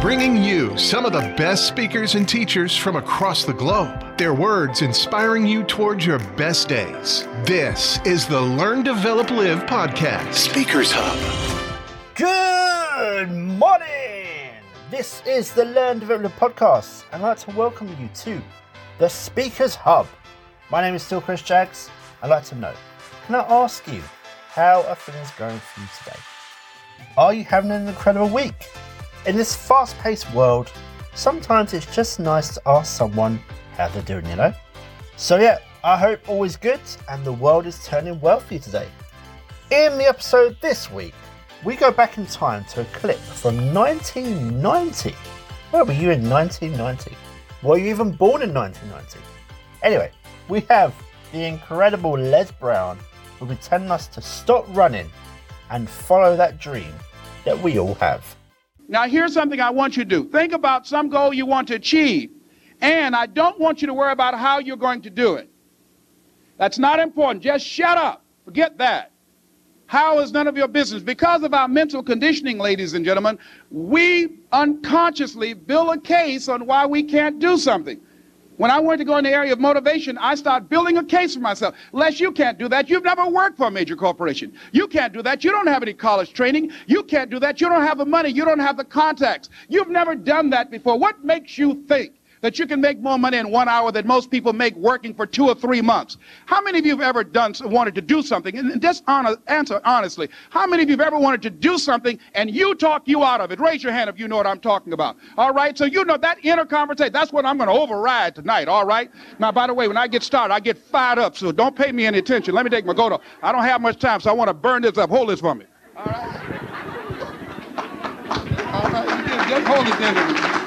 bringing you some of the best speakers and teachers from across the globe. Their words inspiring you towards your best days. This is the Learn, Develop, Live podcast, Speakers Hub. Good morning! This is the Learn, Develop, Live podcast. I'd like to welcome you to the Speakers Hub. My name is still Chris Jaggs. I'd like to know, can I ask you, how are things going for you today? Are you having an incredible week? In this fast paced world, sometimes it's just nice to ask someone how they're doing, you know? So, yeah, I hope all is good and the world is turning well for you today. In the episode this week, we go back in time to a clip from 1990. Where were you in 1990? Were you even born in 1990? Anyway, we have the incredible Les Brown who will be telling us to stop running and follow that dream that we all have. Now, here's something I want you to do. Think about some goal you want to achieve, and I don't want you to worry about how you're going to do it. That's not important. Just shut up. Forget that. How is none of your business? Because of our mental conditioning, ladies and gentlemen, we unconsciously build a case on why we can't do something. When I wanted to go in the area of motivation, I started building a case for myself. Les, you can't do that. You've never worked for a major corporation. You can't do that. You don't have any college training. You can't do that. You don't have the money. You don't have the contacts. You've never done that before. What makes you think that you can make more money in one hour than most people make working for two or three months. How many of you have ever done wanted to do something? And just honest, answer honestly. How many of you have ever wanted to do something and you talk you out of it? Raise your hand if you know what I'm talking about. All right. So you know that inner conversation. That's what I'm going to override tonight. All right. Now, by the way, when I get started, I get fired up. So don't pay me any attention. Let me take my go to. I don't have much time, so I want to burn this up. Hold this for me. All right. All right. Just, hold it then.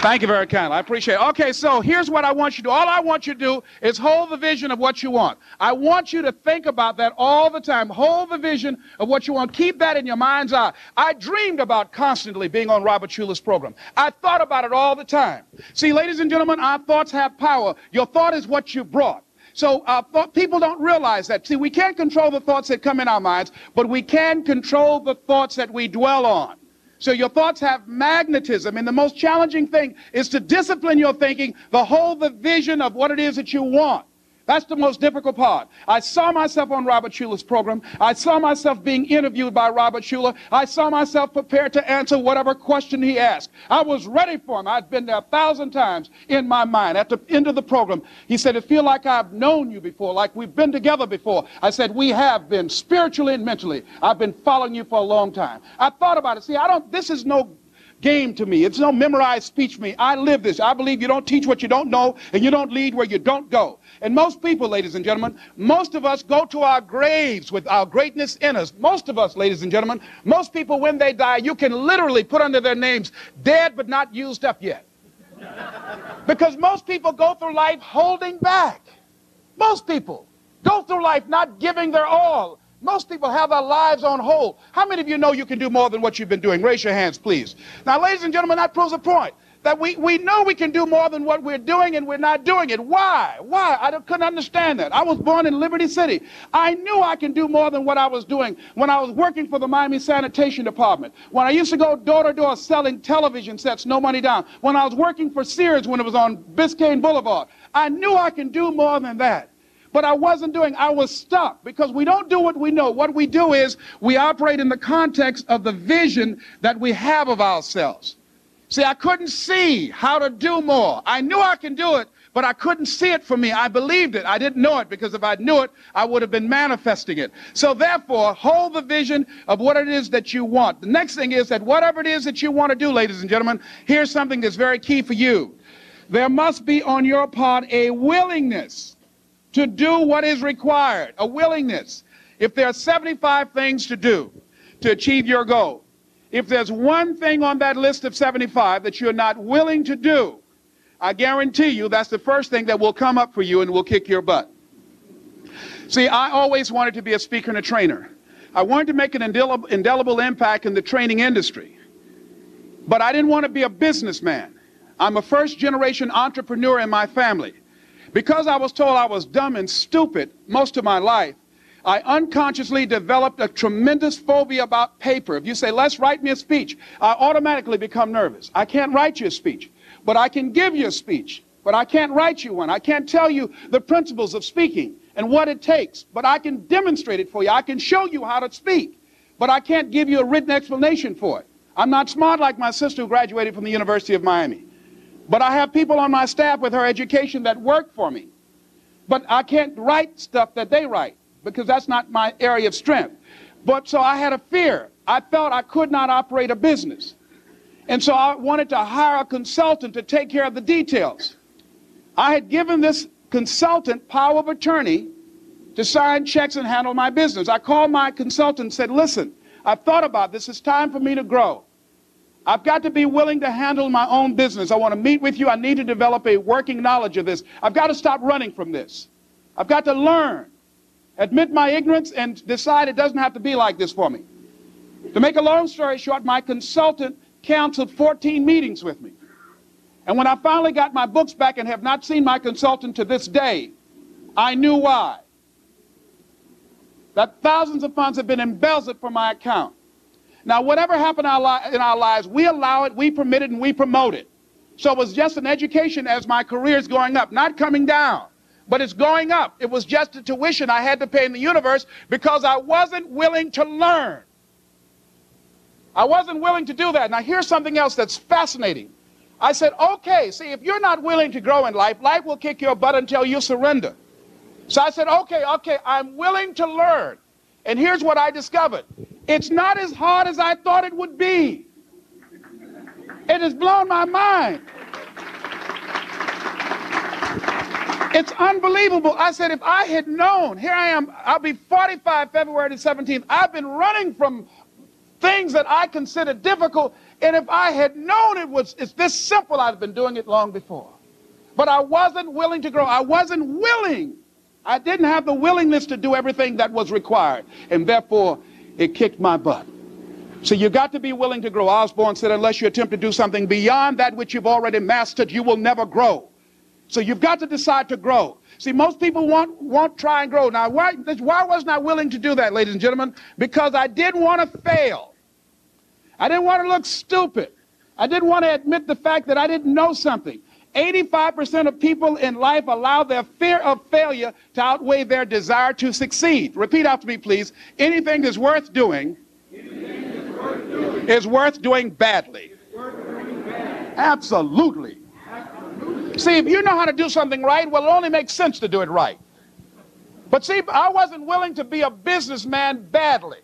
Thank you very kindly. I appreciate it. Okay, so here's what I want you to do. All I want you to do is hold the vision of what you want. I want you to think about that all the time. Hold the vision of what you want. Keep that in your mind's eye. I dreamed about constantly being on Robert Schuller's program. I thought about it all the time. See, ladies and gentlemen, our thoughts have power. Your thought is what you brought. So uh, th- people don't realize that. See, we can't control the thoughts that come in our minds, but we can control the thoughts that we dwell on. So your thoughts have magnetism. And the most challenging thing is to discipline your thinking, to hold the vision of what it is that you want. That's the most difficult part. I saw myself on Robert Schuller's program. I saw myself being interviewed by Robert Schuller. I saw myself prepared to answer whatever question he asked. I was ready for him. I'd been there a thousand times in my mind. At the end of the program, he said, It feel like I've known you before, like we've been together before. I said, We have been spiritually and mentally. I've been following you for a long time. I thought about it. See, I don't, this is no game to me. It's no memorized speech to me. I live this. I believe you don't teach what you don't know, and you don't lead where you don't go. And most people, ladies and gentlemen, most of us go to our graves with our greatness in us. Most of us, ladies and gentlemen, most people, when they die, you can literally put under their names dead but not used up yet. because most people go through life holding back. Most people go through life not giving their all. Most people have their lives on hold. How many of you know you can do more than what you've been doing? Raise your hands, please. Now, ladies and gentlemen, that proves a point that we, we know we can do more than what we're doing and we're not doing it. Why? Why? I couldn't understand that. I was born in Liberty City. I knew I can do more than what I was doing when I was working for the Miami Sanitation Department. When I used to go door to door selling television sets, no money down. When I was working for Sears when it was on Biscayne Boulevard. I knew I can do more than that. But I wasn't doing, I was stuck because we don't do what we know. What we do is we operate in the context of the vision that we have of ourselves. See, I couldn't see how to do more. I knew I can do it, but I couldn't see it for me. I believed it. I didn't know it because if I knew it, I would have been manifesting it. So therefore, hold the vision of what it is that you want. The next thing is that whatever it is that you want to do, ladies and gentlemen, here's something that's very key for you. There must be on your part a willingness to do what is required, a willingness. If there are 75 things to do to achieve your goal, if there's one thing on that list of 75 that you're not willing to do, I guarantee you that's the first thing that will come up for you and will kick your butt. See, I always wanted to be a speaker and a trainer. I wanted to make an indelible, impact in the training industry. But I didn't want to be a businessman. I'm a first generation entrepreneur in my family. Because I was told I was dumb and stupid most of my life, I unconsciously developed a tremendous phobia about paper. If you say, Les, write me a speech, I automatically become nervous. I can't write you a speech, but I can give you a speech, but I can't write you one. I can't tell you the principles of speaking and what it takes, but I can demonstrate it for you. I can show you how to speak, but I can't give you a written explanation for it. I'm not smart like my sister who graduated from the University of Miami, but I have people on my staff with her education that work for me. But I can't write stuff that they write because that's not my area of strength. But so I had a fear. I felt I could not operate a business. And so I wanted to hire a consultant to take care of the details. I had given this consultant power of attorney to sign checks and handle my business. I called my consultant and said, listen, I've thought about this. It's time for me to grow. I've got to be willing to handle my own business. I want to meet with you. I need to develop a working knowledge of this. I've got to stop running from this. I've got to learn admit my ignorance, and decide it doesn't have to be like this for me. To make a long story short, my consultant canceled 14 meetings with me. And when I finally got my books back and have not seen my consultant to this day, I knew why. That thousands of funds have been embezzled from my account. Now, whatever happened in our, lives, we allow it, we permit it, and we promote it. So it was just an education as my career is going up, not coming down but it's going up. It was just a tuition I had to pay in the universe because I wasn't willing to learn. I wasn't willing to do that. Now, here's something else that's fascinating. I said, okay, see, if you're not willing to grow in life, life will kick your butt until you surrender. So I said, okay, okay, I'm willing to learn. And here's what I discovered it's not as hard as I thought it would be. It has blown my mind. It's unbelievable. I said, if I had known, here I am, I'll be 45 February the 17th. I've been running from things that I consider difficult. And if I had known it was it's this simple, I'd have been doing it long before. But I wasn't willing to grow. I wasn't willing. I didn't have the willingness to do everything that was required. And therefore, it kicked my butt. So you got to be willing to grow. Osborne said, unless you attempt to do something beyond that which you've already mastered, you will never grow. So you've got to decide to grow. See, most people want, won't try and grow. Now, why, why wasn't I willing to do that, ladies and gentlemen? Because I didn't want to fail. I didn't want to look stupid. I didn't want to admit the fact that I didn't know something. 85% of people in life allow their fear of failure to outweigh their desire to succeed. Repeat after me, please. Anything that's worth doing, worth doing. is worth doing badly. Worth doing bad. Absolutely. See, if you know how to do something right, well, it only makes sense to do it right. But see, I wasn't willing to be a businessman badly.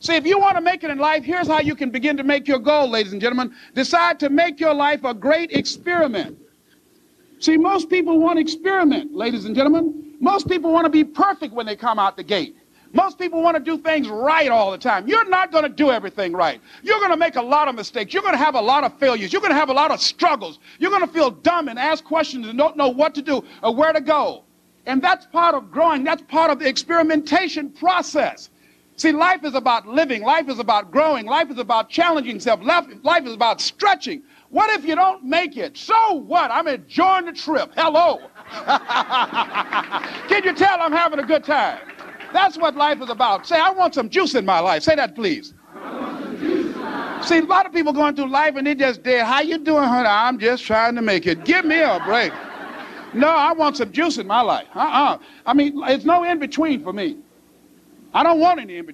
See, if you want to make it in life, here's how you can begin to make your goal, ladies and gentlemen. Decide to make your life a great experiment. See, most people want to experiment, ladies and gentlemen. Most people want to be perfect when they come out the gate. Most people want to do things right all the time. You're not going to do everything right. You're going to make a lot of mistakes. You're going to have a lot of failures. You're going to have a lot of struggles. You're going to feel dumb and ask questions and don't know what to do or where to go. And that's part of growing. That's part of the experimentation process. See, life is about living. Life is about growing. Life is about challenging yourself. Life is about stretching. What if you don't make it? So what? I'm enjoying the trip. Hello. Can you tell I'm having a good time? That's what life is about. Say, I want some juice in my life. Say that, please. See, a lot of people going through life and they just dead. How you doing, honey? I'm just trying to make it. Give me a break. No, I want some juice in my life. Uh-uh. I mean, it's no in between for me. I don't want any in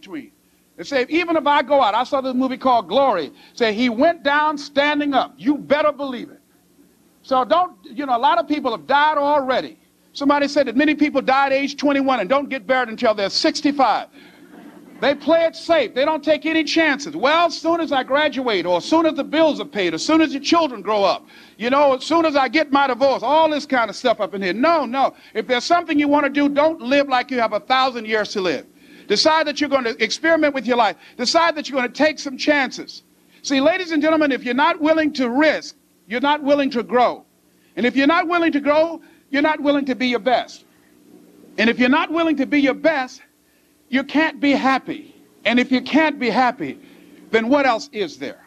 They say, even if I go out, I saw this movie called Glory. Say, he went down standing up. You better believe it. So don't, you know, a lot of people have died already. Somebody said that many people die at age 21 and don't get buried until they're 65. They play it safe. They don't take any chances. Well, as soon as I graduate, or as soon as the bills are paid, as soon as your children grow up, you know, as soon as I get my divorce, all this kind of stuff up in here. No, no. If there's something you want to do, don't live like you have a thousand years to live. Decide that you're going to experiment with your life. Decide that you're going to take some chances. See, ladies and gentlemen, if you're not willing to risk, you're not willing to grow. And if you're not willing to grow, you're not willing to be your best. And if you're not willing to be your best, you can't be happy. And if you can't be happy, then what else is there?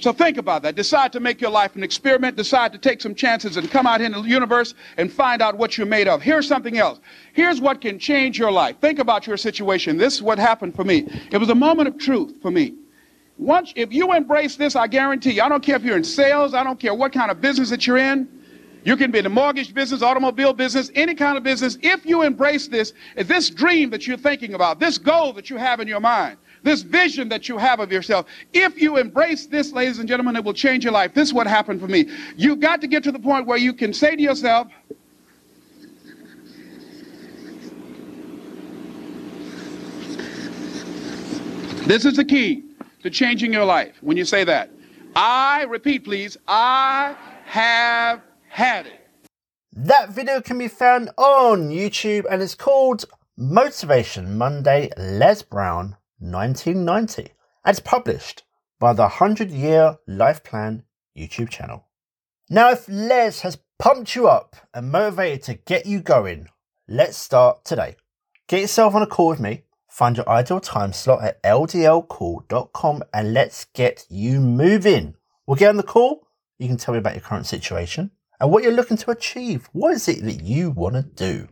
So think about that. Decide to make your life an experiment. Decide to take some chances and come out in the universe and find out what you're made of. Here's something else. Here's what can change your life. Think about your situation. This is what happened for me. It was a moment of truth for me. Once, if you embrace this, I guarantee you, I don't care if you're in sales, I don't care what kind of business that you're in. You can be in the mortgage business, automobile business, any kind of business. If you embrace this, this dream that you're thinking about, this goal that you have in your mind, this vision that you have of yourself. If you embrace this, ladies and gentlemen, it will change your life. This is what happened for me. You've got to get to the point where you can say to yourself, This is the key to changing your life when you say that. I, repeat please, I have had it. That video can be found on YouTube and it's called Motivation Monday Les Brown 1990 and it's published by the 100 Year Life Plan YouTube channel. Now, if Les has pumped you up and motivated to get you going, let's start today. Get yourself on a call with me, find your ideal time slot at ldlcall.com and let's get you moving. We'll get on the call. You can tell me about your current situation and what you're looking to achieve. What is it that you want to do?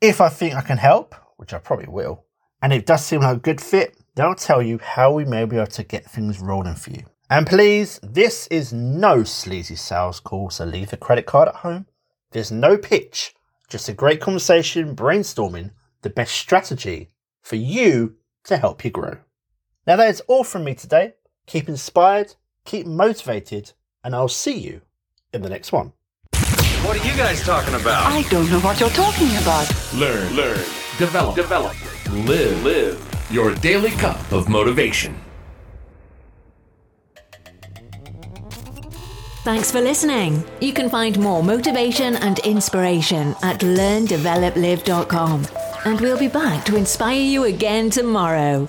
If I think I can help, which I probably will, and it does seem like a good fit, then I'll tell you how we may be able to get things rolling for you. And please, this is no sleazy sales call, so leave the credit card at home. There's no pitch, just a great conversation brainstorming the best strategy for you to help you grow. Now, that is all from me today. Keep inspired, keep motivated, and I'll see you in the next one. What are you guys talking about? I don't know what you're talking about. Learn, learn, develop, develop, live, live. Your daily cup of motivation. Thanks for listening. You can find more motivation and inspiration at learndeveloplive.com. And we'll be back to inspire you again tomorrow.